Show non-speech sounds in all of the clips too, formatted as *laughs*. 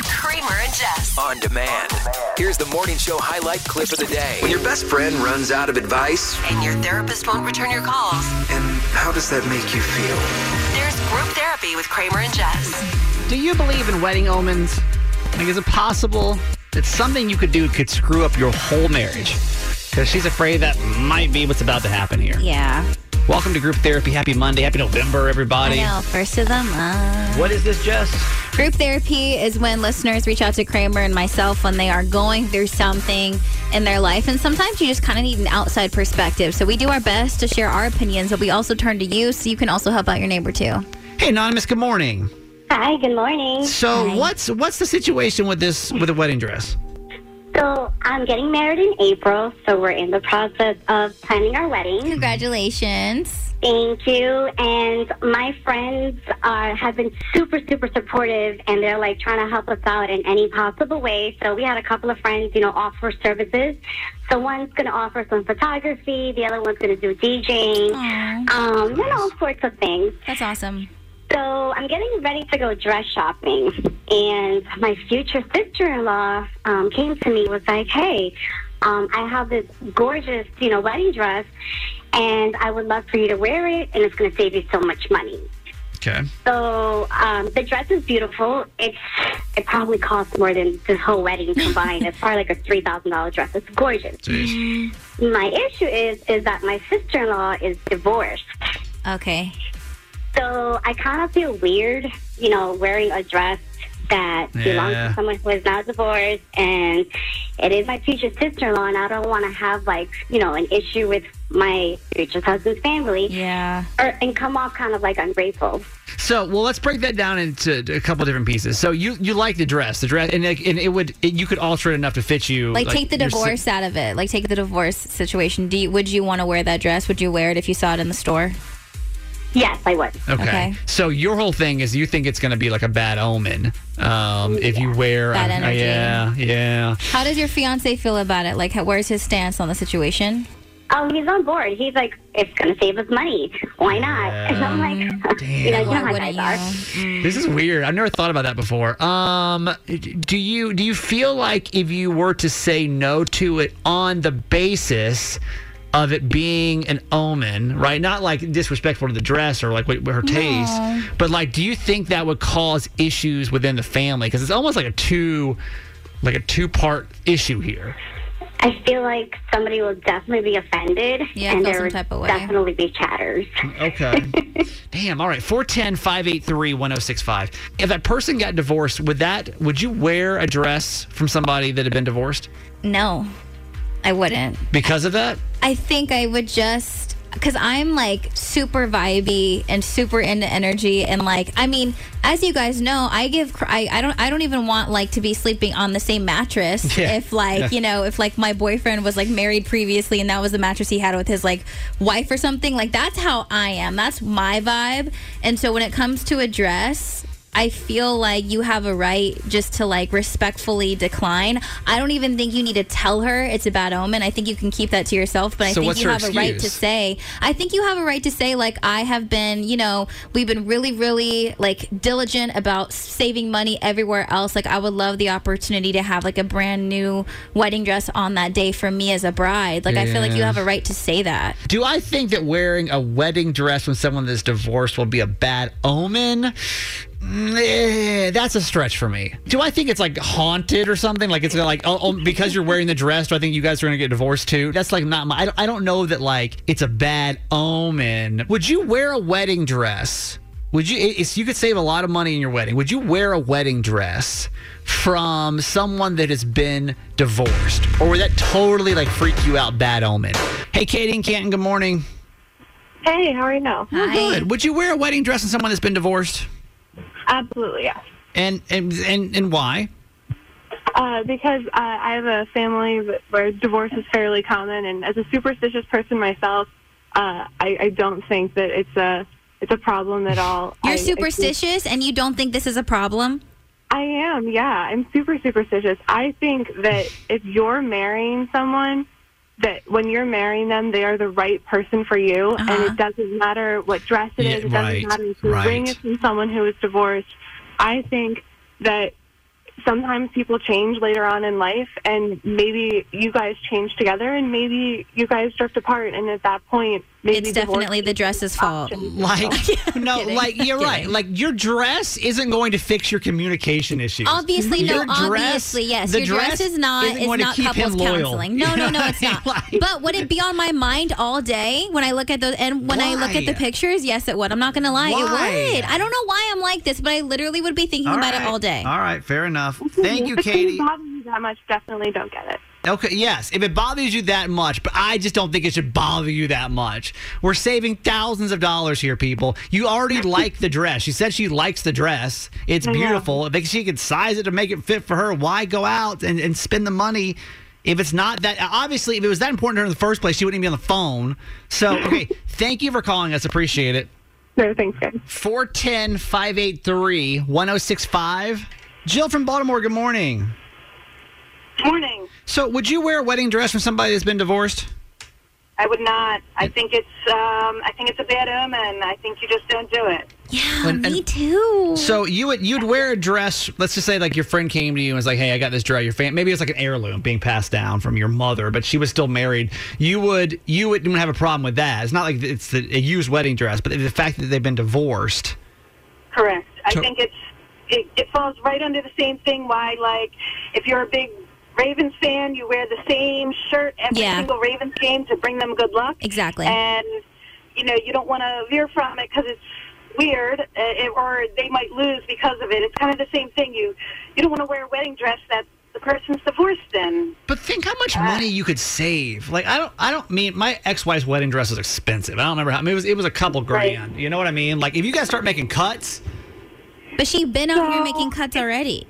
Kramer and Jess. On demand. Here's the morning show highlight clip of the day. When your best friend runs out of advice, And your therapist won't return your calls. and how does that make you feel? There's group therapy with Kramer and Jess. Do you believe in wedding omens? Like, is it possible that something you could do could screw up your whole marriage? Because she's afraid that might be what's about to happen here. Yeah. Welcome to group therapy. Happy Monday. Happy November, everybody. I know. First of the month. What is this, Jess? Group therapy is when listeners reach out to Kramer and myself when they are going through something in their life. And sometimes you just kind of need an outside perspective. So we do our best to share our opinions, but we also turn to you so you can also help out your neighbor too. Hey, Anonymous, good morning. Hi, good morning. So, Hi. what's what's the situation with this with the wedding dress? So, I'm getting married in April, so we're in the process of planning our wedding. Congratulations. Thank you. And my friends are have been super, super supportive, and they're like trying to help us out in any possible way. So we had a couple of friends, you know, offer services. So one's going to offer some photography, the other one's going to do DJing, um, and all sorts of things. That's awesome. So I'm getting ready to go dress shopping, and my future sister-in-law um, came to me was like, "Hey, um, I have this gorgeous, you know, wedding dress, and I would love for you to wear it, and it's going to save you so much money." Okay. So um, the dress is beautiful. It's it probably costs more than this whole wedding combined. it's probably like a three thousand dollar dress. It's gorgeous. Jeez. My issue is is that my sister-in-law is divorced. Okay. So I kind of feel weird, you know, wearing a dress that belongs to someone who is not divorced, and it is my future sister-in-law, and I don't want to have like, you know, an issue with my future husband's family, Yeah. or and come off kind of like ungrateful. So, well, let's break that down into a couple different pieces. So, you you like the dress, the dress, and, like, and it would it, you could alter it enough to fit you. Like, take the your si- divorce out of it. Like take the divorce situation. Do you, would you want to wear that dress? Would you wear it if you saw it in the store? Yes, I would. Okay. Okay. So your whole thing is you think it's going to be like a bad omen um, if you wear. Bad uh, energy. yeah, yeah. How does your fiance feel about it? Like, how, where's his stance on the situation? Oh, he's on board. He's like, it's going to save us money. Why not? And *laughs* I'm like, *laughs* you know, you know Why how wouldn't guys are. This is weird. I've never thought about that before. Um, do you do you feel like if you were to say no to it on the basis of it being an omen, right? Not like disrespectful to the dress or like what, what her taste, but like, do you think that would cause issues within the family? Because it's almost like a two, like a two part issue here. I feel like somebody will definitely be offended, Yeah, and feel there some would type of way. definitely be chatters. Okay. *laughs* Damn. All right. 410 583 1065. If that person got divorced, would that, would you wear a dress from somebody that had been divorced No, I wouldn't. because of that? I think I would just because I'm like super vibey and super into energy and like I mean, as you guys know, I give I, I don't I don't even want like to be sleeping on the same mattress *laughs* Yeah. if like Yeah. you know if like my boyfriend was like married previously and that was the mattress he had with his like wife or something like that's how I am that's my vibe and so when it comes to a dress I feel like you have a right just to like respectfully decline. I don't even think you need to tell her it's a bad omen. I think you can keep that to yourself, but I So think you have a right to say, I think you have a right to say, like, I have been, you know, we've been really, really like diligent about saving money everywhere else. Like, I would love the opportunity to have like a brand new wedding dress on that day for me as a bride. Like, I feel like you have a right to say that. Do I think that wearing a wedding dress when someone is divorced will be a bad omen? Eh, that's a stretch for me. Do I think it's like haunted or something? Like it's like oh, oh because you're wearing the dress, do I think you guys are going to get divorced too? That's like not my. I don't, I don't know that like it's a bad omen. Would you wear a wedding dress? Would you? It's, you could save a lot of money in your wedding. Would you wear a wedding dress from someone that has been divorced, or would that totally like freak you out? Bad omen. Hey, Katie and Canton. Good morning. Hey, how are you now? We're good. Would you wear a wedding dress on someone that's been divorced? Absolutely, yes. And and and, and why? Uh, because uh, I have a family where divorce is fairly common, and as a superstitious person myself, uh, I, I don't think that it's a it's a problem at all. *laughs* I- I You're think- superstitious and you don't think this is a problem? I am, yeah. I'm super superstitious. I think that if you're marrying someone, that when you're marrying them, they are the right person for you, and Uh-huh. it doesn't matter what dress it Yeah, is. It right, doesn't matter if you right. bring it from someone who is divorced. I think that sometimes people change later on in life, and maybe you guys change together, and maybe you guys drift apart, and at that point, It's definitely the dress's fault. Like *laughs* no, Kidding. like you're right. Kidding. Like your dress isn't going to fix your communication issues. Obviously, no. Dress- obviously, yes. the Your dress, is not isn't is not couples counseling. No, no, no, *laughs* it's not. Like- but would it be on my mind all day when I look at those? And when I look at the pictures, yes, it would. I'm not gonna lie, Why? it would. I don't know why I'm like this, but I literally would be thinking All about it all day. All right, fair enough. *laughs* Thank you, Katie. doesn't bother you that much, definitely don't get it. Okay, yes, if it bothers you that much, but I just don't think it should bother you that much. We're saving thousands of dollars here, people. You already *laughs* like the dress. She said she likes the dress. It's I know. beautiful. If she could size it to make it fit for her, why go out and, and spend the money? If it's not that, obviously, if it was that important to her in the first place, she wouldn't even be on the phone. So, *laughs* okay, thank you for calling us. Appreciate it. No, thanks, guys. 410 583 1065. Jill from Baltimore, good morning. Morning. So, would you wear a wedding dress from somebody that's been divorced? I would not. I think it's um, I think it's a bad omen. I think you just don't do it. Yeah, And- me and- too. So you would you'd wear a dress. Let's just say like your friend came to you and was like, "Hey, I got this dress." Your fan, maybe it's like an heirloom being passed down from your mother, but she was still married. You would you wouldn't have a problem with that. It's not like it's the, a used wedding dress, but the fact that they've been divorced. Correct. I So- think it's it, it falls right under the same thing. Why, like, if you're a big Ravens fan, you wear the same shirt every Yeah. single Ravens game to bring them good luck. Exactly. And you know you don't want to veer from it because it's weird, uh, or they might lose because of it. It's kind of the same thing. You you don't want to wear a wedding dress that the person's divorced in. But think how much money you could save. Like I don't, I don't mean my ex-wife's wedding dress was expensive. I don't remember how. I mean, it was it was a couple Right. grand. You know what I mean? Like if you guys start making cuts, but she's been out here making cuts already.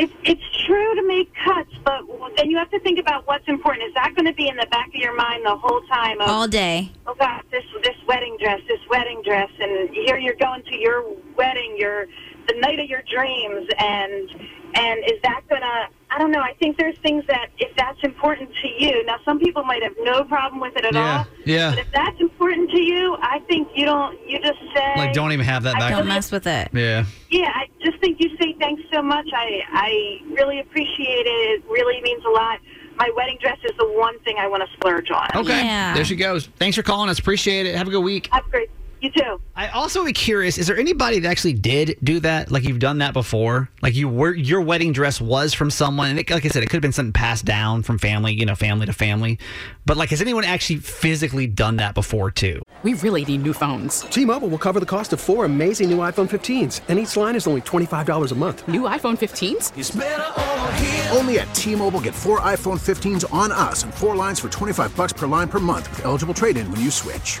It's it's true to make cuts, but then you have to think about what's important. Is that going to be in the back of your mind the whole time? Of, All day. oh God, this this wedding dress, this wedding dress, and here you're going to your wedding, your the night of your dreams, and and is that gonna? I don't know. I think there's things that if that's important to you, now some people might have no problem with it at Yeah, all. yeah. But if that's important to you, I think you don't. You just say like don't even have that back. Don't mess with it. Yeah. yeah, I just think you say thanks so much. I I really appreciate it. It really means a lot. My wedding dress is the one thing I want to splurge on. Okay. Yeah. There she goes. Thanks for calling us. Appreciate it. Have a good week. Have a great. You too. I also be curious: Is there anybody that actually did do that? Like you've done that before? Like you were your wedding dress was from someone, and it, like I said, it could have been something passed down from family, you know, family to family. But like, has anyone actually physically done that before too? We really need new phones. T-Mobile will cover the cost of four amazing new iPhone 15s, and each line is only $25 a month. New iPhone 15s? Only at T-Mobile, get four iPhone 15s on us and four lines for 25 bucks per line per month with eligible trade-in when you switch.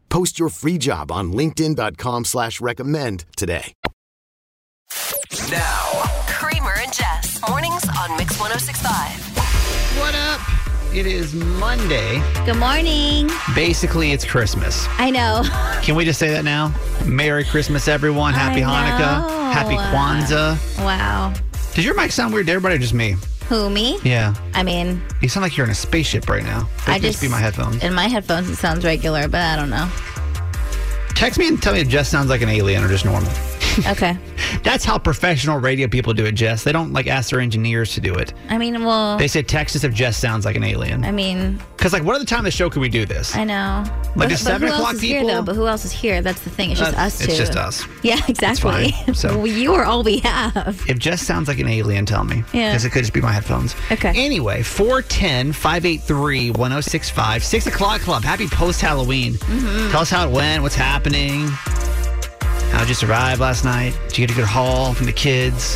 Post your free job on linkedin.com slash recommend today. Now, Kramer and Jess. Mornings on Mix 1065. What up? It is Monday. Good morning. Basically, it's Christmas. I know. Can we just say that now? Merry Christmas, everyone. Happy I Hanukkah. know. Happy Kwanzaa. Wow. Does your mic sound weird to everybody or just me? Who, me? Yeah. I mean, You sound like you're in a spaceship right now. That I just be my headphones. In my headphones, it sounds regular, but I don't know. Text me and tell me if Jess sounds like an alien or just normal. *laughs* Okay. That's how professional radio people do it, Jess. They don't like ask their engineers to do it. I mean, well, They say text us if Jess sounds like an alien. I mean, Because like, what other time of the show could we do this? I know. Like but, seven who o'clock else is here, people? though? But who else is here? That's the thing. It's just Uh, us two. It's just us. *laughs* Yeah, exactly. So- *laughs* Well, you are all we have. If Jess sounds like an alien, tell me. Yeah. Because it could just be my headphones. Okay. Anyway, 410 583 1065, 6 o'clock club. Happy post Halloween. Mm-hmm. Tell us how it went, what's happening. How'd you survive last night? Did you get a good haul from the kids?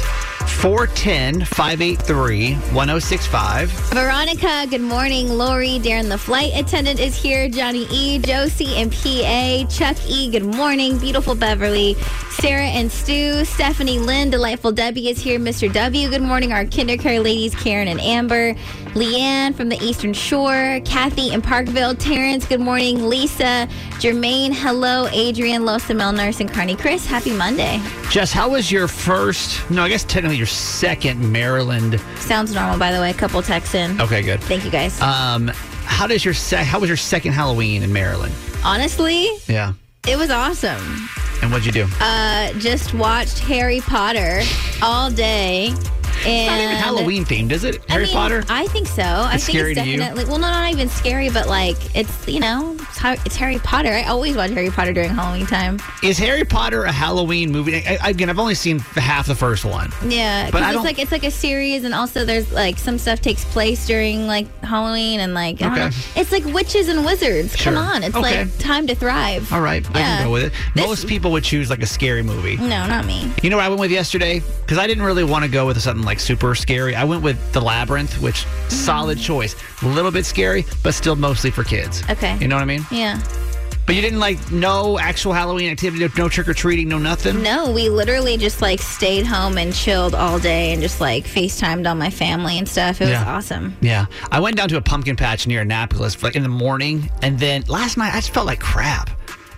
410 583 1065. Veronica, good morning. Lori, Darren, the flight attendant, is here. Johnny E, Josie, and PA. Chuck E, good morning. Beautiful Beverly. Sarah and Stu. Stephanie Lynn, delightful Debbie is here. Mr. W, good morning. Our kindercare ladies, Karen and Amber. Leanne from the Eastern Shore. Kathy in Parkville. Terrence, good morning. Lisa. Jermaine, hello. Adrian, Losamel Nurse, and Carney Chris. Happy Monday. Jess, how was your first, no, I guess technically your second Maryland? Sounds normal, by the way. A couple texts in. Okay, good. Thank you, guys. Um, how does your sec- how was your second Halloween in Maryland? Honestly, Yeah. it was awesome. And what'd you do? Uh, just watched Harry Potter all day. And It's not even Halloween themed, is it? I Harry mean, Potter? I think so. I think scary it's definitely well, no, not even scary, but like it's you know it's, it's Harry Potter. I always watch Harry Potter during Halloween time. Is Harry Potter a Halloween movie? I, I- again, I've only seen half the first one. Yeah, But I it's like it's like a series, and also there's like some stuff takes place during like Halloween, and like I Okay. it's like witches and wizards. Sure. Come on, it's Okay. like time to thrive. All right, I Yeah. can go with it. This- Most people would choose like a scary movie. No, not me. You know what I went with yesterday? Because I didn't really want to go with something like super scary. I went with The Labyrinth, which solid mm. choice. A little bit scary, but still mostly for kids. Okay. You know what I mean? Yeah. But you didn't like no actual Halloween activity, no trick or treating, no nothing. No, we literally just like stayed home and chilled all day and just like FaceTimed on my family and stuff. It was awesome. Yeah, I went down to a pumpkin patch near Annapolis like in the morning, and then last night I just felt like crap.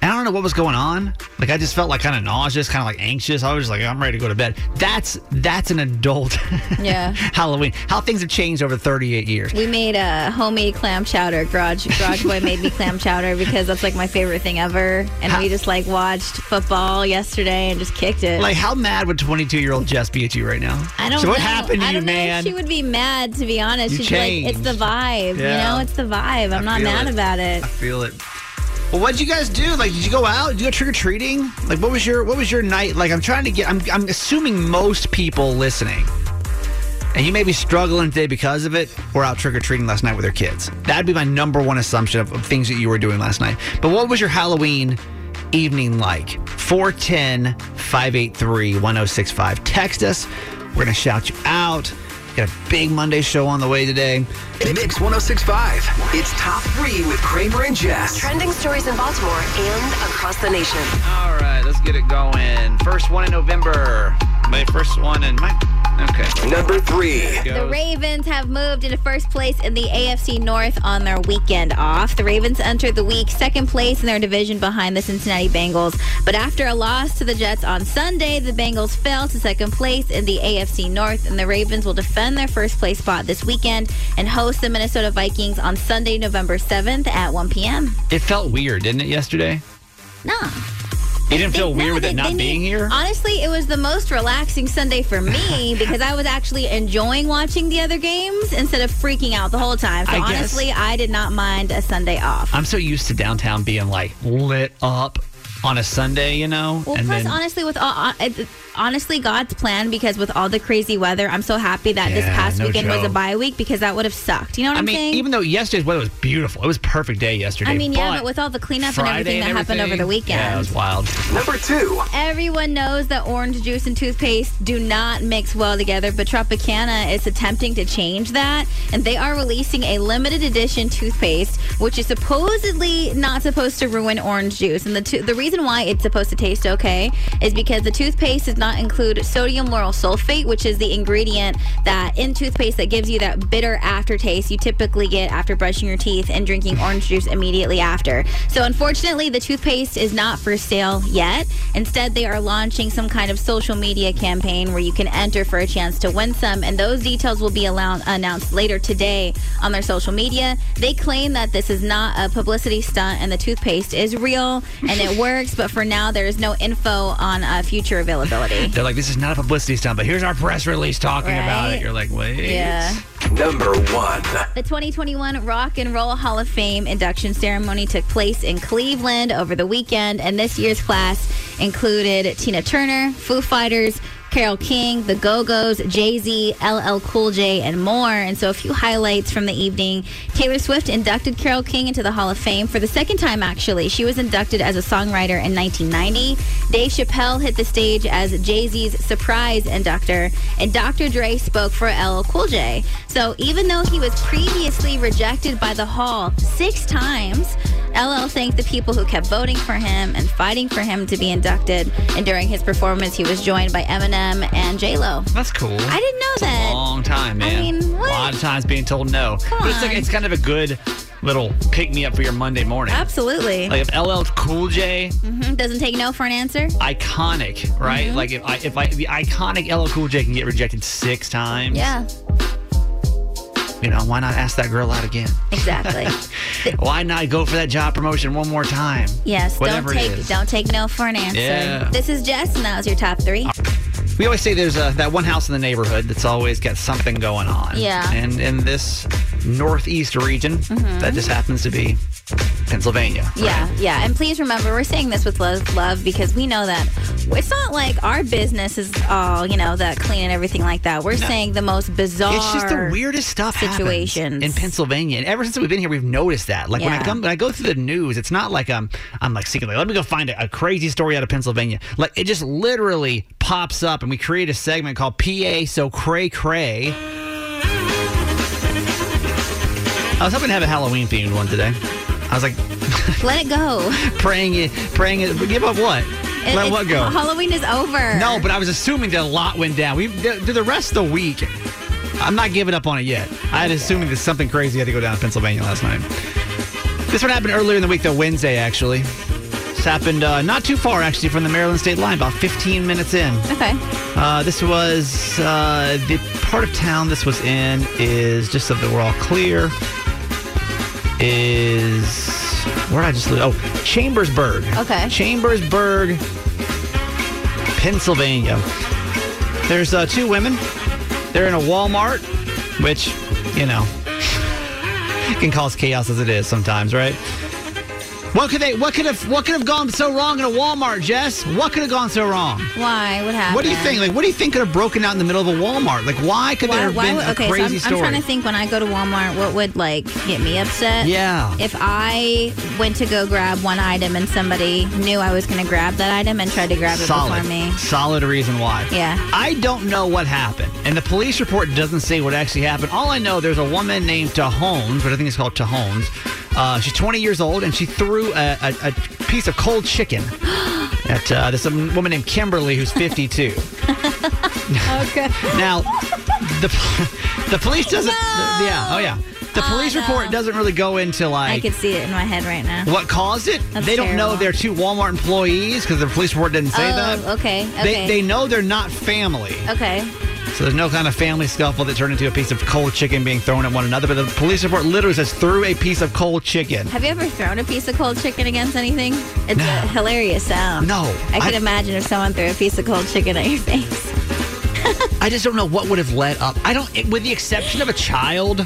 And I don't know what was going on. Like I just felt like kind of nauseous, kind of like anxious. I was just like, I'm ready to go to bed. That's that's an adult *laughs* Yeah. Halloween. How things have changed over 38 years. We made a homemade clam chowder. Garage Garage Boy made me clam chowder because that's like my favorite thing ever. And we just like watched football yesterday and just kicked it. Like, how mad would 22 year old Jess be at you right now? I don't So what know. happened to I you, don't know if man? She would be mad to be honest. You She'd be like, it's the vibe. Yeah. You know, it's the vibe. I'm not mad it. about it. I feel it. Well, what did you guys do? Like, did you go out? Did you go trick or treating? Like, what was your what was your night? Like, I'm trying to get. I'm I'm assuming most people listening, and you may be struggling today because of it. Were out trick or treating last night with their kids. That'd be my number one assumption of, of things that you were doing last night. But what was your Halloween evening like? 410 583 1065. Text us. We're gonna shout you out. Got a big Monday show on the way today. Mix 1065. It's top three with Kramer and Jess. Trending stories in Baltimore and across the nation. All right, let's get it going. First one in November. My first one in my Okay. Number three. The Ravens have moved into first place in the AFC North on their weekend off. The Ravens entered the week second place in their division behind the Cincinnati Bengals. But after a loss to the Jets on Sunday, the Bengals fell to second place in the AFC North, and the Ravens will defend their first place spot this weekend and host the Minnesota Vikings on Sunday, November 7th at 1 p.m. It felt weird, didn't it, yesterday? No. You didn't feel They- weird no, with they- it not they being need- here? Honestly, it was the most relaxing Sunday for me *laughs* because I was actually enjoying watching the other games instead of freaking out the whole time. So I guess- honestly, I did not mind a Sunday off. I'm so used to downtown being like lit up on a Sunday, you know? Well, and plus, then honestly, with all, uh, it- honestly, God's plan because with all the crazy weather, I'm so happy that this past no weekend was a joke. bye week because that would have sucked. You know what I am mean, saying? even though yesterday's weather was beautiful, it was a perfect day yesterday. I mean, yeah, but with all the cleanup and Friday everything that and happened over the weekend. Yeah, it was wild. Number two. Everyone knows that orange juice and toothpaste do not mix well together, but Tropicana is attempting to change that. And they are releasing a limited edition toothpaste, which is supposedly not supposed to ruin orange juice. And the, to- the reason why it's supposed to taste okay is because the toothpaste is not include sodium lauryl sulfate, which is the ingredient that in toothpaste that gives you that bitter aftertaste you typically get after brushing your teeth and drinking orange juice immediately after. So, unfortunately, the toothpaste is not for sale yet. Instead, they are launching some kind of social media campaign where you can enter for a chance to win some, and those details will be allow- announced later today on their social media. They claim that this is not a publicity stunt and the toothpaste is real and it *laughs* works, but for now, there is no info on uh, future availability. They're like, this is not a publicity stunt, but here's our press release talking about it. You're like, wait. Yeah. Number one. The 2021 Rock and Roll Hall of Fame induction ceremony took place in Cleveland over the weekend, and this year's class included Tina Turner, Foo Fighters, Carole King, The Go Go's, Jay Z, LL Cool J, and more. And so, a few highlights from the evening Taylor Swift inducted Carole King into the Hall of Fame for the second time, actually. She was inducted as a songwriter in 1990. Dave Chappelle hit the stage as Jay Z's surprise inductor, and Dr. Dre spoke for LL Cool J. So, even though he was previously rejected by the Hall six times, LL thanked the people who kept voting for him and fighting for him to be inducted. And during his performance, he was joined by Eminem and J Lo. That's cool. I didn't know that. Long time, man. I mean, what? A lot of times being told no. Come but it's like it's kind of a good little pick me up for your Monday morning. Absolutely. Like if LL Cool J, hmm Doesn't take no for an answer. iconic, right? Mhm. Like if I if I the iconic LL Cool J can get rejected six times, Yeah, you know, why not ask that girl out again? exactly. *laughs* Why not go for that job promotion one more time? yes, Whatever don't take is. don't take no for an answer. Yeah. This is Jess, and that was your top three. We always say there's a, that one house in the neighborhood that's always got something going on. Yeah. And in this northeast region, Mhm. that just happens to be Pennsylvania. Yeah, yeah. And please remember, we're saying this with love, love because we know that it's not like our business is all, you know, that clean and everything like that. We're saying the most bizarre It's just the weirdest stuff situations. in Pennsylvania, and ever since we've been here, we've noticed that. Like when I come, when I go through the news, it's not like I'm, I'm like like, let me go find a, a crazy story out of Pennsylvania. Like it just literally pops up, and we create a segment called PA So Cray Cray. I was hoping to have a Halloween themed one today. I was like *laughs* Let it go. praying it, praying it. Give up what? It- Let what go? Halloween is over. No, but I was assuming that a lot went down. We the, the rest of the week. I'm not giving up on it yet. I had assuming that something crazy had to go down in Pennsylvania last night. This one happened earlier in the week, though Wednesday actually. This happened uh, not too far actually from the Maryland state line, about 15 minutes in. Okay. Uh, this was uh, the part of town this was in is just so that we're all clear. Is where did I just live? Oh, Chambersburg. Okay. Chambersburg, Pennsylvania. There's uh, two women. They're in a Walmart, which, you know, *laughs* can cause chaos as it is sometimes, right? What could they? What could have? What could have gone so wrong in a Walmart, Jess? What could have gone so wrong? Why? What happened? What do you think? Like, what do you think could have broken out in the middle of a Walmart? Like, why could there have why been would- a okay, crazy so I'm, I'm trying to think when I go to Walmart, what would like get me upset? Yeah. If I went to go grab one item and somebody knew I was going to grab that item and tried to grab it Solid, before me. solid reason why. Yeah. I don't know what happened, and the police report doesn't say what actually happened. All I know, there's a woman named Tahones, but I think it's called Tahones. Uh, she's 20 years old, and she threw a, a, a piece of cold chicken *gasps* At uh, this um, woman named Kimberly who's 52. *laughs* okay. Now, the *laughs* the police doesn't. yeah. Oh yeah. The police report doesn't really go into like. I could see it in my head right now. what caused it. That's they don't know they're two Walmart employees because the police report didn't say oh, that. okay. Okay. They, they know they're not family. okay. So there's no kind of family scuffle that turned into a piece of cold chicken being thrown at one another. But the police report literally says threw a piece of cold chicken. Have you ever thrown a piece of cold chicken against anything? It's a hilarious sound. No, I I- imagine if someone threw a piece of cold chicken at your face. *laughs* I just don't know what would have led up. I don't, with the exception of a child,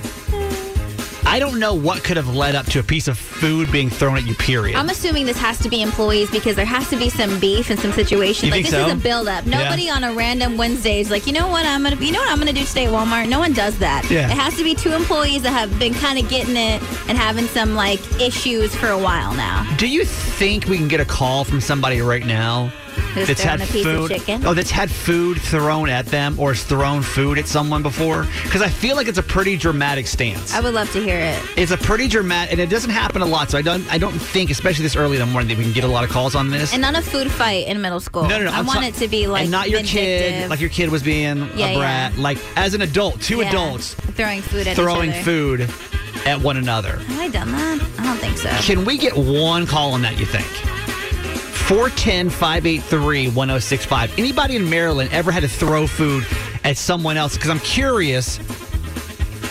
I don't know what could have led up to a piece of food being thrown at you. Period. I'm assuming this has to be employees because there has to be some beef in some situation. You like this so? is a build up. Yeah. Nobody on a random Wednesday is like, you know what I'm gonna you know what I'm gonna do today at Walmart? No one does that. Yeah. It has to be two employees that have been kind of getting it and having some like issues for a while now. Do you think we can get a call from somebody right now Who's that's had food? Oh, that's had food thrown at them or has thrown food at someone before? Because I feel like it's a pretty dramatic stance. I would love to hear it. It's a pretty dramatic, and it doesn't happen a lot. So I don't, I don't think, especially this early in the morning, that we can get a lot of calls on this. And not a food fight in middle school. No, no, no. I I'm want ta- it to be like and not your kid, like your kid was being Yeah, a brat. Like as an adult, two Yeah. adults throwing food at throwing each other. food at one another. Have I done that? I don't think so. Can we get one call on that, you think? 410 583 1065. Anybody in Maryland ever had to throw food at someone else? Because I'm curious.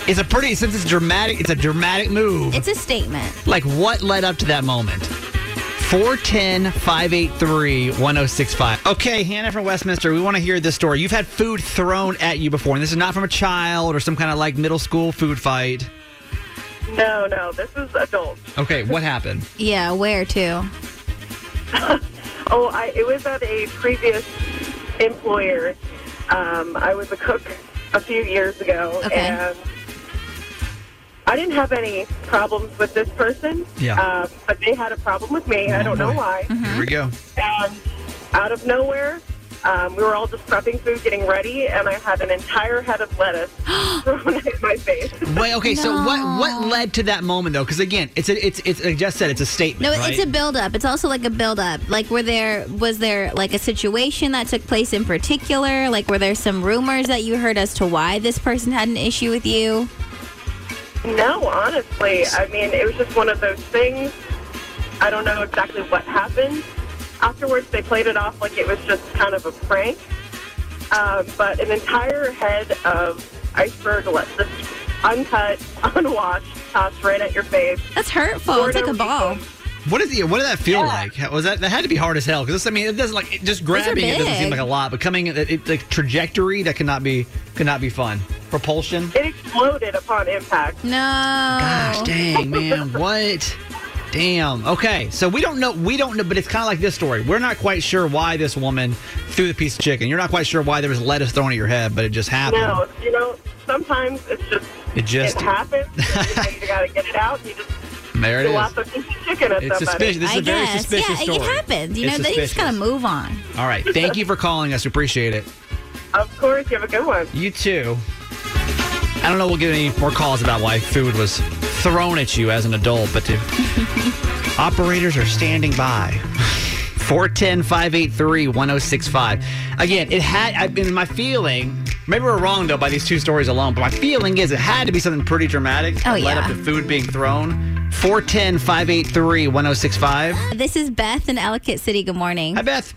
It's a pretty, since it's dramatic, it's a dramatic move. It's a statement. Like, what led up to that moment? 410 583 1065. Okay, Hannah from Westminster, we want to hear this story. You've had food thrown at you before, and this is not from a child or some kind of like middle school food fight. No, no, this is adult. Okay, what happened? Yeah, where to? *laughs* Oh, I, it was at a previous employer. Um, I was a cook a few years ago, Okay. and I didn't have any problems with this person. Yeah. Uh, but they had a problem with me. I don't know why. Here we go. And out of nowhere, um, we were all just prepping food, getting ready, and I had an entire head of lettuce *gasps* thrown at my face. Wait, okay, so what what led to that moment though? Because again, it's a, it's it's like Jess said, it's a statement. No, right? it's a build up. It's also like a build up. Like were there was there like a situation that took place in particular? Like were there some rumors that you heard as to why this person had an issue with you? No, honestly. I mean, it was just one of those things. I don't know exactly what happened. Afterwards, they played it off like it was just kind of a prank. Um, but an entire head of iceberg lettuce, uncut, *laughs* unwashed, tossed right at your face. That's hurtful. For It's like a ball. What did the, what did that feel like? Was that that had to be hard as hell? Because I mean, it doesn't like it, just grabbing it doesn't seem like a lot, but coming it, it, like trajectory that cannot be cannot be fun. Propulsion. It exploded upon impact. No. Gosh dang, man, *laughs* what? Damn. Okay, so we don't know. We don't know, but it's kind of like this story. We're not quite sure why this woman threw the piece of chicken. You're not quite sure why there was lettuce thrown at your head, but it just happened. No, you know, sometimes it's just It just it happens. you got to get it out. You just there it go is. out of chicken at It's somebody. suspicious. This is I a very guess. suspicious yeah, story. it happens. You It's know, they just suspicious. gotta move on. All right. Thank you for calling us. We appreciate it. Of course, you have a good one. You too. I don't know. We'll get any more calls about why food was thrown at you as an adult, but the *laughs* operators are standing by. 410 583 1065. Again, it had, I mean, my feeling, maybe we're wrong though by these two stories alone, but my feeling is it had to be something pretty dramatic Oh, that led up to food being thrown. 410 583 1065. This is Beth in Ellicott City. Good morning. Hi, Beth.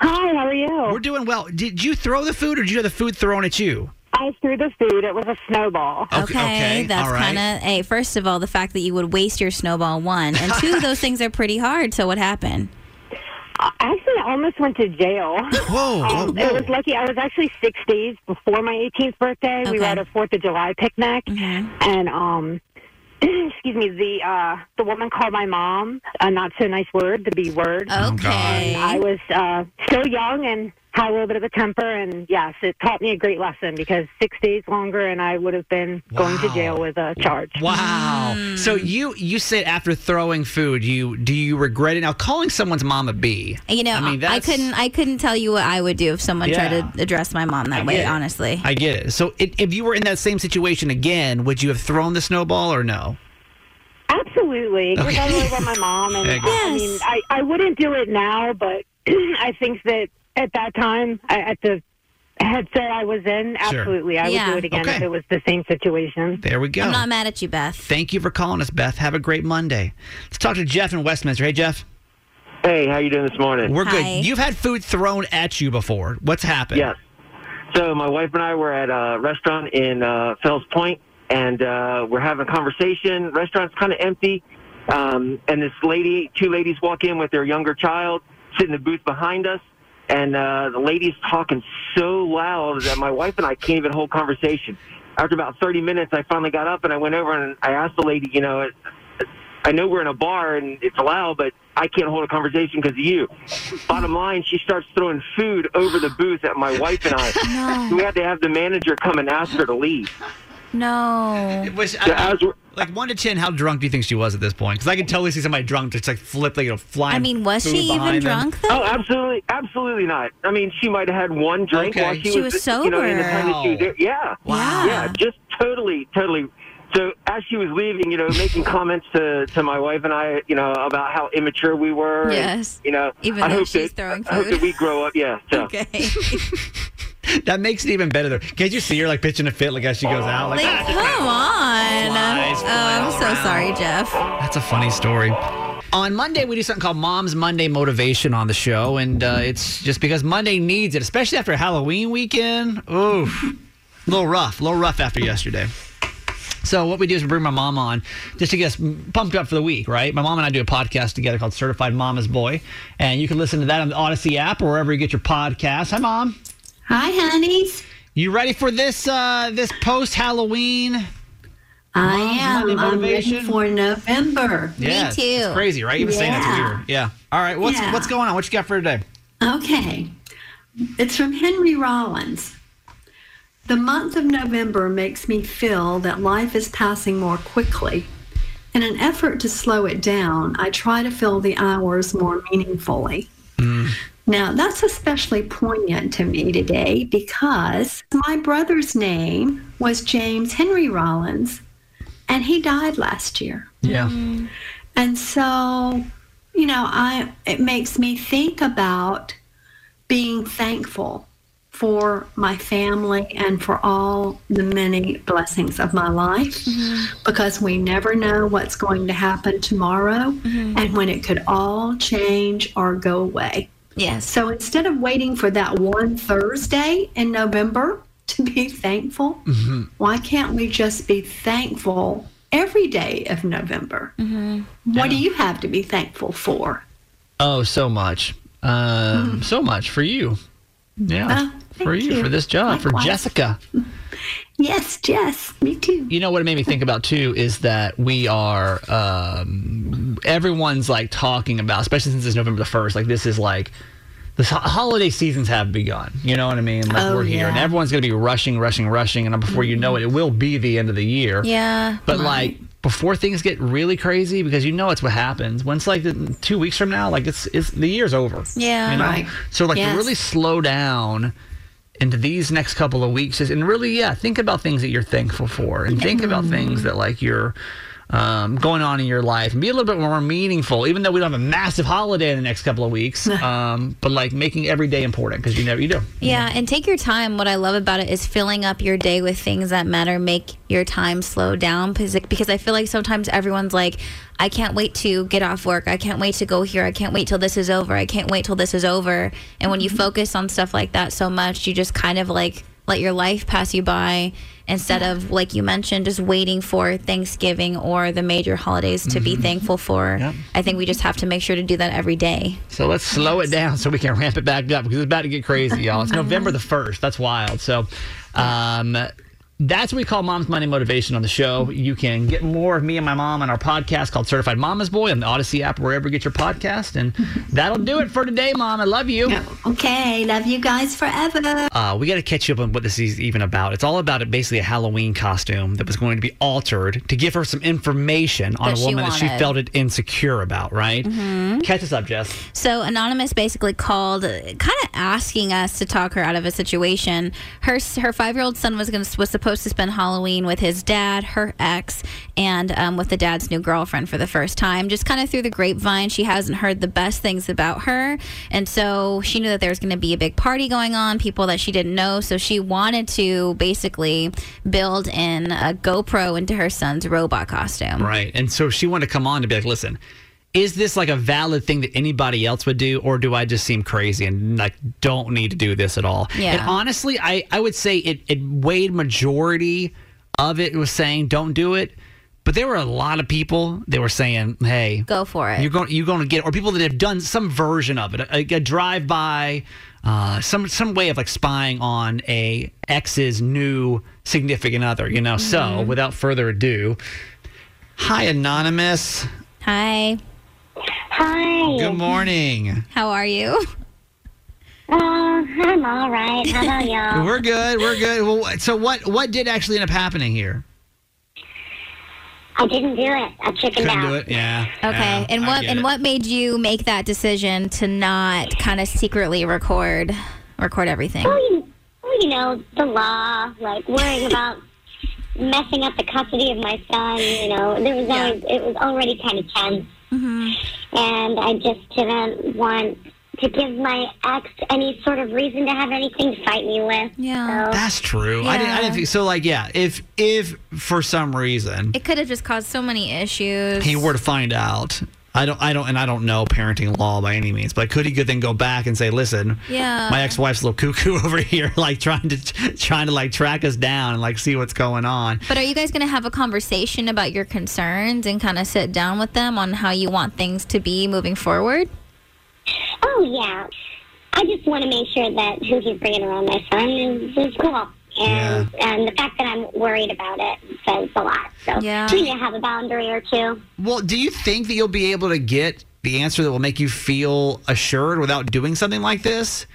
Hi, how are you? We're doing well. Did you throw the food or did you have the food thrown at you? I threw the food. It was a snowball. Okay, that's kind of. Hey, first of all, the fact that you would waste your snowball, one, and two, *laughs* those things are pretty hard. So what happened? I actually, almost went to jail. Whoa, *laughs* Um, It was lucky. I was actually six days before my 18th birthday. We were at a Fourth of July picnic, and um, *clears throat* excuse me, the uh, the woman called my mom a not so nice word, the B word. Okay. And I was uh, still young and had a little bit of a temper, and yes, it taught me a great lesson because six days longer, and I would have been going to jail with a charge. Wow. Mm. So you you said after throwing food, you do you regret it now? Calling someone's mom a B. You know, I I, mean, that's- couldn't. I couldn't tell you what I would do if someone Yeah. tried to address my mom that way. it. Honestly, I get it. So it, if you were in that same situation again, would you have thrown the snowball or no? Absolutely, because Okay. I live with my mom, and There you go. I mean, I, I wouldn't do it now, but *clears throat* I think that at that time, I- at the headset I was in, Sure. absolutely, I Yeah. would do it again Okay. if it was the same situation. There we go. I'm not mad at you, Beth. Thank you for calling us, Beth. Have a great Monday. Let's talk to Jeff in Westminster. Hey, Jeff. Hey, how you doing this morning? We're Hi. good. You've had food thrown at you before. What's happened? Yes. So my wife and I were at a restaurant in uh, Fells Point, and uh, we're having a conversation. Restaurant's kind of empty, um, and this lady, two ladies walk in with their younger child, sit in the booth behind us, and uh, the lady's talking so loud that my wife and I can't even hold conversation. After about 30 minutes, I finally got up and I went over and I asked the lady, you know, I know we're in a bar and it's loud, but I can't hold a conversation because of you. Bottom line, she starts throwing food over the booth at my wife and I. *laughs* No. We had to have the manager come and ask her to leave. No. It was Yeah, as like one to ten. How drunk do you think she was at this point? Because I can totally see somebody drunk just like flip, like you know, flying. I mean, was she even behind them. drunk though? Oh, absolutely, absolutely not. I mean, she might have had one drink Okay. while she, She was, was you know, in the sober. time that she was there. Yeah, Wow. yeah, just totally, totally. So as she was leaving, you know, making *laughs* comments to, to my wife and I, you know, about how immature we were. and, Yes. you know, Even I though hope she's that throwing I hope that we grow up. Yeah. So. *laughs* Okay. *laughs* *laughs* That makes it even better. Though. Can't you see her like pitching a fit like as she goes out? Like, Like, come on. Flies Oh, I'm so around. sorry, Jeff. That's a funny story. On Monday, we do something called Mom's Monday Motivation on the show, and uh, it's just because Monday needs it, especially after Halloween weekend. Oof, a little rough, a little rough after yesterday. So what we do is we bring my mom on just to get us pumped up for the week, right? My mom and I do a podcast together called Certified Mama's Boy, and you can listen to that on the Audacy app or wherever you get your podcast. Hi, mom. Hi, honeys. You ready for this uh, this post Halloween? I am. I'm ready for November. Yeah, it's- It's crazy, right? Even saying that's Yeah. weird. Yeah. All right. What's Yeah. what's going on? What you got for today? Okay. It's from Henry Rollins. The month of November makes me feel that life is passing more quickly. In an effort to slow it down, I try to fill the hours more meaningfully. Now, that's especially poignant to me today because my brother's name was James Henry Rollins, and he died last year. Yeah. Mm-hmm. And so, you know, I it makes me think about being thankful for my family and for all the many blessings of my life mm-hmm. because we never know what's going to happen tomorrow mm-hmm. and when it could all change or go away. Yes. So instead of waiting for that one Thursday in November *laughs* to be thankful, why can't we just be thankful every day of November? What do you have to be thankful for? Oh, so much. Um, So much for you. Yeah. Uh, for you, you. for this job, for Jessica. *laughs* Yes, Jess, me too. You know what it made me think about too is that we are um, everyone's like talking about, especially since it's November the first. Like this is like the holiday seasons have begun. You know what I mean? Like Oh, we're here, and everyone's going to be rushing, rushing, rushing, and before you know it, it will be the end of the year. Yeah. But right. like before things get really crazy, because you know it's what happens. It's like the, two weeks from now, like it's it's the year's over. Yeah. You know? Right. So like Yes. to really slow down into these next couple of weeks is, and really yeah, think about things that you're thankful for, and think about things that like you're. Um, going on in your life and be a little bit more meaningful, even though we don't have a massive holiday in the next couple of weeks. *laughs* Um, but like making every day important because you never you do. Yeah, and take your time. What I love about it is filling up your day with things that matter. Make your time slow down because because I feel like sometimes everyone's like, I can't wait to get off work. I can't wait to go here. I can't wait till this is over. I can't wait till this is over. And when you focus on stuff like that so much, you just kind of like let your life pass you by instead of like you mentioned just waiting for Thanksgiving or the major holidays to be thankful for. I think we just have to make sure to do that every day. So let's slow it down so we can ramp it back up because it's about to get crazy, y'all. It's November the 1st. That's wild. So, um, that's what we call Mom's Money Motivation on the show. You can get more of me and my mom on our podcast called Certified Mama's Boy on the Audacy app, wherever you get your podcast. And that'll do it for today, Mom. I love you. Okay, love you guys forever. Uh, we got to catch you up on what this is even about. It's all about it, basically a Halloween costume that was going to be altered to give her some information on That a woman that she felt it insecure about, right? Mhm. Catch us up, Jess. So anonymous basically called, kind of asking us to talk her out of a situation. Her her five year old son was going to was supposed supposed to spend Halloween with his dad, her ex, and um, with the dad's new girlfriend for the first time. Just kind of through the grapevine, she hasn't heard the best things about her. And so she knew that there was going to be a big party going on, people that she didn't know. So she wanted to basically build in a GoPro into her son's robot costume. Right. And so she wanted to come on to be like, listen, is this like a valid thing that anybody else would do, or do I just seem crazy and like don't need to do this at all? Yeah. And honestly, I, I would say it, it weighed majority of it was saying don't do it. But there were a lot of people that were saying, "Hey, Go for it. you're going, you're going to get," or people that have done some version of it, a, a drive by, uh, some some way of like spying on a ex's new significant other. You know. So, Mhm. without further ado, hi, anonymous. Hi. Hi. Good morning. How are you? Uh, I'm all right. How about *laughs* y'all? We're good. We're good. Well, so what what did actually end up happening here? I didn't do it. I chickened Couldn't out. do it. Yeah. Okay. Yeah, and what and it. what made you make that decision to not kind of secretly record record everything? Well, you, well, you know, the law, like worrying *laughs* about messing up the custody of my son, you know, there was always, it was already kind of tense. Mm-hmm. And I just didn't want to give my ex any sort of reason to have anything to fight me with. Yeah. So, That's true. I didn't. I didn't think so. Like, yeah, if if for some reason It could have just caused so many issues. he were to find out, I don't, I don't, and I don't know parenting law by any means, but could he could then go back and say, listen, Yeah. my ex-wife's a little cuckoo *laughs* over here, like trying to trying to like track us down and like see what's going on. But are you guys going to have a conversation about your concerns and kind of sit down with them on how you want things to be moving forward? oh, yeah. I just want to make sure that who he's bringing around my son is, is cool. And, and the fact that I'm worried about it says a lot. So Yeah. we need to have a boundary or two. Well, do you think that you'll be able to get the answer that will make you feel assured without doing something like this?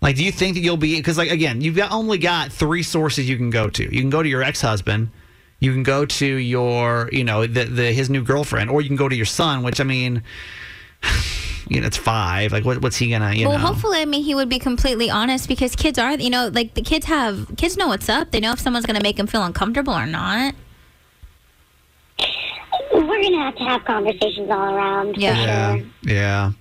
Like, do you think that you'll be because, like, again, you've got only got three sources you can go to. You can go to your ex-husband, you can go to your, you know, the, the his new girlfriend, or you can go to your son. Which I mean, you know, it's five. Like, what, what's he gonna, you know? well, know? hopefully, I mean, he would be completely honest because kids are, you know, like the kids have, kids know what's up. They know if someone's going to make them feel uncomfortable or not. We're going to have to have conversations all around. yeah, sure. yeah.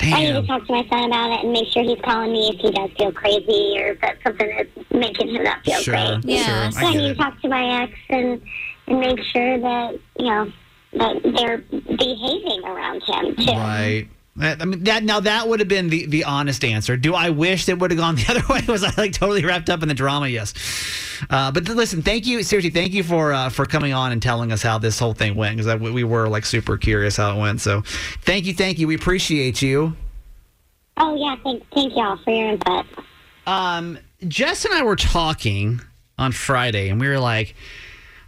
I need to talk to my son about it and make sure he's calling me if he does feel crazy or if that's something that's making him not feel Sure, great. Yeah. sure, So I I, need it. to talk to my ex and and make sure that you know that they're behaving around him too. Right. That- I mean that now that would have been the, the honest answer. Do I wish it would have gone *laughs* the other way? Was I like totally wrapped up in the drama? Yes. Uh, but th- listen, thank you seriously. Thank you for uh, for coming on and telling us how this whole thing went because we were like super curious how it went. So thank you, thank you. We appreciate you. Oh yeah, thank thank y'all for your input. Um, Jess and I were talking on Friday, and we were like,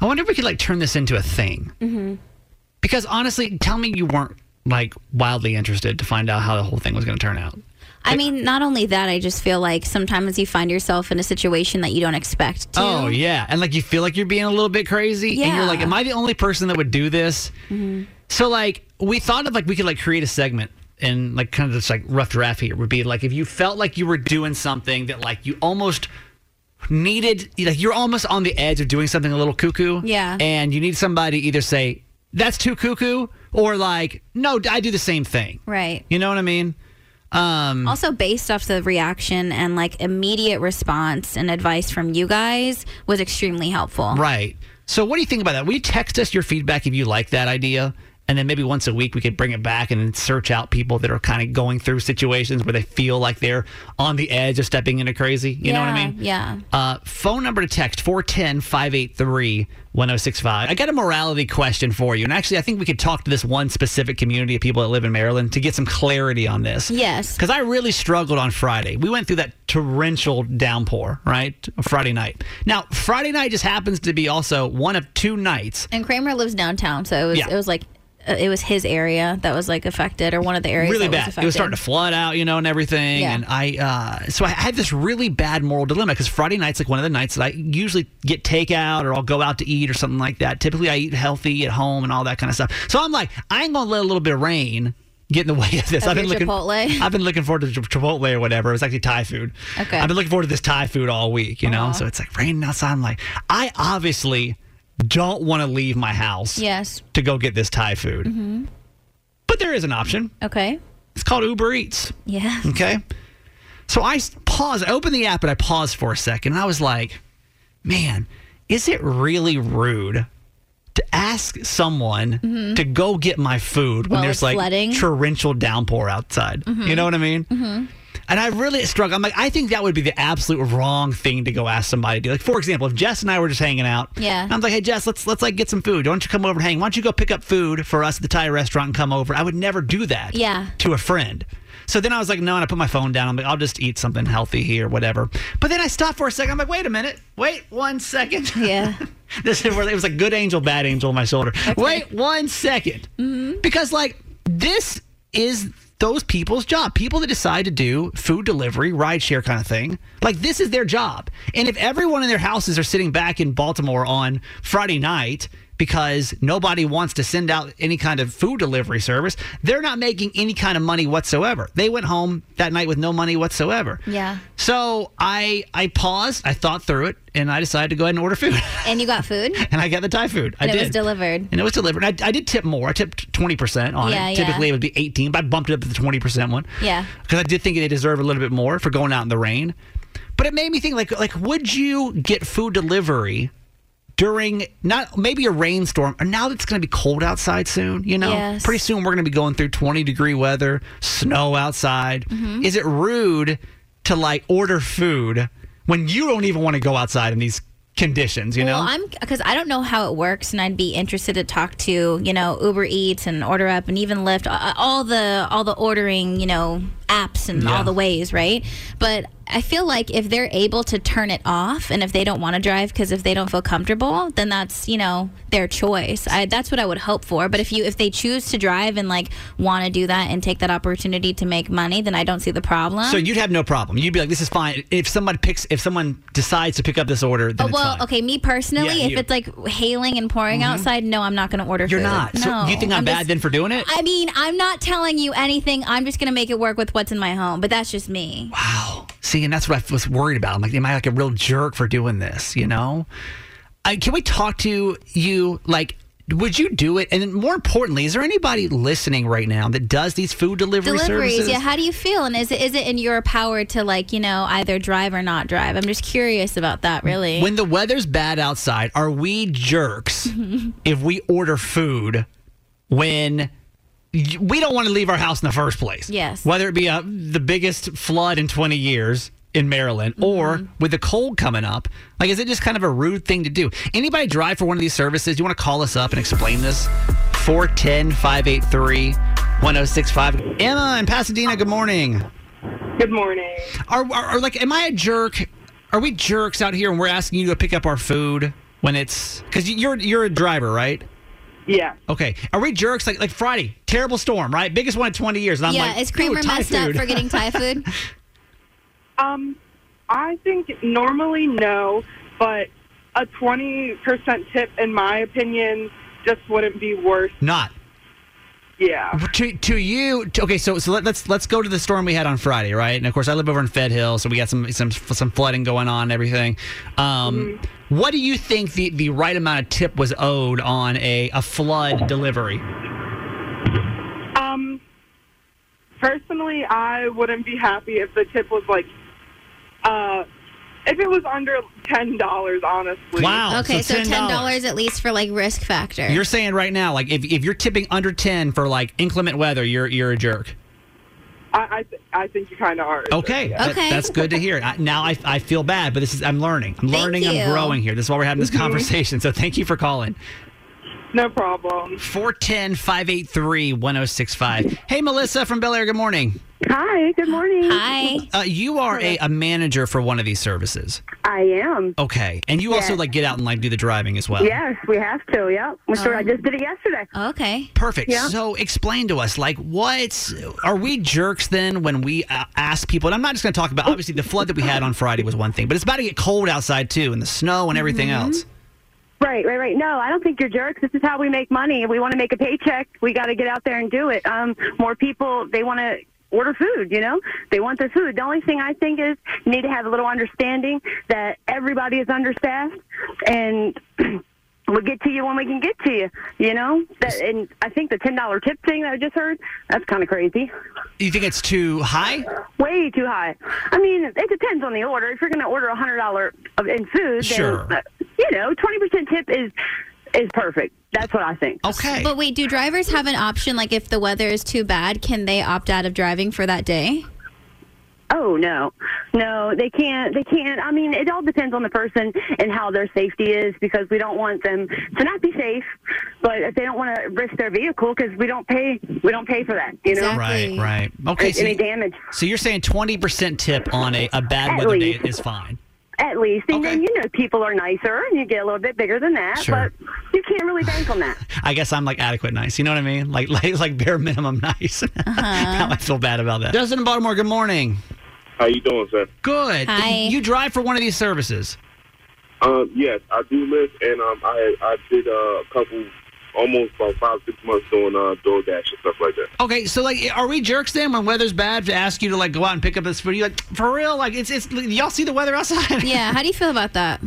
I wonder if we could like turn this into a thing. Mm-hmm. Because honestly, tell me you weren't like wildly interested to find out how the whole thing was going to turn out. I mean, not only that, I just feel like sometimes you find yourself in a situation that you don't expect to. Oh yeah, and like you feel like you're being a little bit crazy, and you're like, "Am I the only person that would do this?" Mhm. So like, we thought of like we could like create a segment and like kind of just like rough draft here would be like if you felt like you were doing something that like you almost needed, like you're almost on the edge of doing something a little cuckoo, Yeah. and you need somebody to either say that's too cuckoo or like no, I do the same thing. Right. You know what I mean? Um, Also, based off the reaction and like immediate response and advice from you guys was extremely helpful. Right. So, what do you think about that? Will you text us your feedback if you like that idea? And then maybe once a week we could bring it back and then search out people that are kind of going through situations where they feel like they're on the edge of stepping into crazy. You know what I mean? Yeah. Uh, phone number to text 410 583 1065. I got a morality question for you. And actually, I think we could talk to this one specific community of people that live in Maryland to get some clarity on this. Yes. Because I really struggled on Friday. We went through that torrential downpour, right? Friday night. Now, Friday night just happens to be also one of two nights. And Kramer lives downtown, so it was Yeah. it was like uh, it was his area that was like affected, or one of the areas really that bad. Was it was starting to flood out, you know, and everything. Yeah. And I, uh, so I had this really bad moral dilemma because Friday night's like one of the nights that I usually get takeout or I'll go out to eat or something like that. Typically, I eat healthy at home and all that kind of stuff. So I'm like, I ain't gonna let a little bit of rain get in the way of this. Of I've been looking. Chipotle? I've been looking forward to Chipotle or whatever. It was actually Thai food. Okay. I've been looking forward to this Thai food all week. You know, Aw. so it's like raining outside. I'm like, I obviously don't want to leave my house Yes. to go get this Thai food, hmm but there is an option. Okay. It's called Uber Eats. Yeah. Okay. So I paused, I opened the app and I paused for a second and I was like, man, is it really rude to ask someone Mhm. to go get my food when While there's like flooding? torrential downpour outside? Mhm. You know what I mean? And I really struggle. I'm like, I think that would be the absolute wrong thing to go ask somebody to do. Like, for example, if Jess and I were just hanging out, Yeah. I'm like, hey Jess, let's let's like get some food. Why don't you come over and hang? Why don't you go pick up food for us at the Thai restaurant and come over? I would never do that Yeah. to a friend. So then I was like, no, and I put my phone down. I'm like, I'll just eat something healthy here, whatever. But then I stopped for a second. I'm like, wait a minute. Wait one second. Yeah. *laughs* this is where it was like good angel, bad angel on my shoulder. Wait one second. Mm-hmm. Because like this is those people's job. People that decide to do food delivery, rideshare kind of thing. Like this is their job. And if everyone in their houses are sitting back in Baltimore on Friday night because nobody wants to send out any kind of food delivery service, they're not making any kind of money whatsoever. They went home that night with no money whatsoever. Yeah. So I I paused, I thought through it, and I decided to go ahead and order food. *laughs* And you got food? *laughs* and I got the Thai food. I and did. it was delivered. And it was delivered. I, I did tip more. I tipped 20% on Yeah, it. yeah. Typically, it would be 18 but I bumped it up to the 20% one Yeah. because I did think they deserve a little bit more for going out in the rain. But it made me think, like, like would you get food delivery during not maybe a rainstorm or now it's going to be cold outside soon? You know, Yes. pretty soon we're going to be going through 20 degree weather, snow outside. Mhm. Is it rude to like order food when you don't even want to go outside in these conditions? You know, I'm because I don't know how it works, and I'd be interested to talk to you know Uber Eats and Order Up and even Lyft, all the all the ordering you know apps and Yeah. all the ways, right? But I feel like if they're able to turn it off, and if they don't want to drive because if they don't feel comfortable, then that's you know their choice. I, that's what I would hope for. But if you if they choose to drive and like want to do that and take that opportunity to make money, then I don't see the problem. So you'd have no problem. You'd be like, "This is fine." If someone picks, if someone decides to pick up this order, then Oh, well, okay. Me personally, Yeah, if you. it's like hailing and pouring mm-hmm. outside, no, I'm not going to order You're food. not. So No, you think I'm, bad just- then for doing it? I mean, I'm not telling you anything. I'm just going to make it work with what's in my home. But that's just me. Wow. See, and that's what I was worried about. I'm like, am I like a real jerk for doing this? You know? I, can we talk to you? Like, would you do it? And then more importantly, is there anybody listening right now that does these food delivery Deliveries, services? yeah. How do you feel? And is it is it in your power to like you know either drive or not drive? I'm just curious about that. Really. When the weather's bad outside, are we jerks *laughs* if we order food when we don't want to leave our house in the first place? Yes. Whether it be a, the biggest flood in 20 years in Maryland mm-hmm. or with the cold coming up. Like, is it just kind of a rude thing to do? Anybody drive for one of these services? You want to call us up and explain this? 410 583 1065. Emma in Pasadena, good morning. Good morning. Are, are, are like, am I a jerk? Are we jerks out here and we're asking you to pick up our food when it's because you're you're a driver, right? Yeah. Okay. Are we jerks? Like like Friday, terrible storm, right? Biggest one in 20 years. And I'm yeah. like, is Kramer "Ooh, Thai messed up for getting Thai food? *laughs* Um, I think normally no, but a 20% tip, in my opinion, just wouldn't be worth. Not. Yeah. To, to you, to- okay. So so let, let's let's go to the storm we had on Friday, right? And of course, I live over in Fed Hill, so we got some some some flooding going on, and everything. Um, What do you think the, the right amount of tip was owed on a, a flood delivery? Um, personally, I wouldn't be happy if the tip was like, uh, if it was under ten dollars. Honestly. Wow. Okay, so $10. ten dollars at least for like risk factor. You're saying right now, like if, if you're tipping under ten for like inclement weather, you're you're a jerk. I I, th- I think you kind of are. Okay, that- Okay. that's good to hear. I, now I, I feel bad, but this is I'm learning. I'm Thank learning. you. I'm growing here. This is why we're having this Mhm. conversation. So thank you for calling. No problem. 410 583 1065. Hey, Melissa from Bel Air. Good morning. Hi, good morning. Hi. Uh, you are a, a manager for one of these services. I am. Okay. And you also Yes. like get out and like do the driving as well. Yes, we have to. Yep. We sure. I just did it yesterday. Okay. Perfect. Yeah. So explain to us, like, what are we jerks then when we uh, ask people? And I'm not just going to talk about obviously the flood that we had on Friday was one thing, but it's about to get cold outside too, and the snow and everything Mm-hmm. else. Right, right, right. No, I don't think you're jerks. This is how we make money. If we want to make a paycheck, we got to get out there and do it. Um, more people, they want to order food, you know? They want the food. The only thing I think is you need to have a little understanding that everybody is understaffed and *clears throat* we'll get to you when we can get to you, you know? That, and I think the $10 tip thing that I just heard, that's kind of crazy. You think it's too high? Way too high. I mean, it depends on the order. If you're going to order a hundred dollar in food, Sure. then uh, you know, twenty percent tip is is perfect. That's what I think. Okay. But wait, do drivers have an option? Like, if the weather is too bad, can they opt out of driving for that day? Oh no, no, they can't. They can't. I mean, it all depends on the person and how their safety is because we don't want them to not be safe. But if they don't want to risk their vehicle, because we don't pay, we don't pay for that. You know, Right, right. Okay, so, Any you- damage. so you're saying 20% tip on a, a bad At weather day is fine. At least, and then you know people are nicer, and you get a little bit bigger than that. Sure. But you can't really bank on that. *laughs* I guess I'm like adequate nice. You know what I mean? Like *laughs* like, like bare minimum nice. *laughs* now I feel bad about that. Justin in Baltimore, good morning. How you doing, sir? Good. Hi. You drive for one of these services. Um, yes, I do live, and um, I I did uh, a couple, almost like five six months doing uh, DoorDash and stuff like that. Okay, so like, are we jerks then when weather's bad to ask you to like go out and pick up this food? You like for real? Like it's it's y'all see the weather outside? Yeah. How do you feel about that?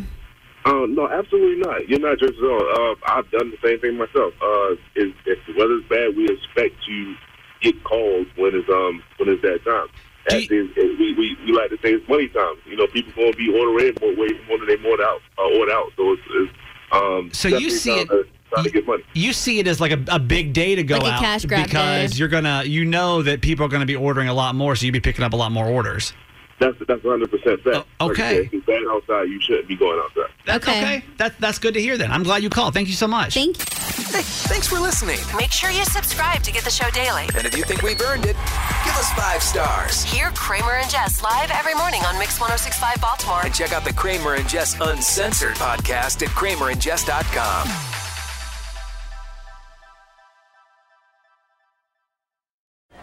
Uh, no, absolutely not. You're not jerks at all. Uh, I've done the same thing myself. Uh, if, if the weather's bad, we expect to get calls when it's um when it's that time. As is, and we, we we like to say it's money time. You know, people going to be ordering more way more than they more out uh, order out. So it's, it's um. So you see it- trying to- trying to get money. You see it as like a, a big day to go Like a out cash grab because day. you're gonna you know that people are gonna be ordering a lot more, so you'll be picking up a lot more orders. That's that's 100 percent fact. Oh, okay. said, if it's bad outside, you shouldn't be going outside. That's okay. That, that's good to hear then. I'm glad you called. Thank you so much. Thank Hey, thanks for listening. Make sure you subscribe to get the show daily. And if you think we've earned it, give us five stars. Hear Kramer and Jess live every morning on Mix 1065 Baltimore. And check out the Kramer and Jess Uncensored podcast at kramerandjess.com.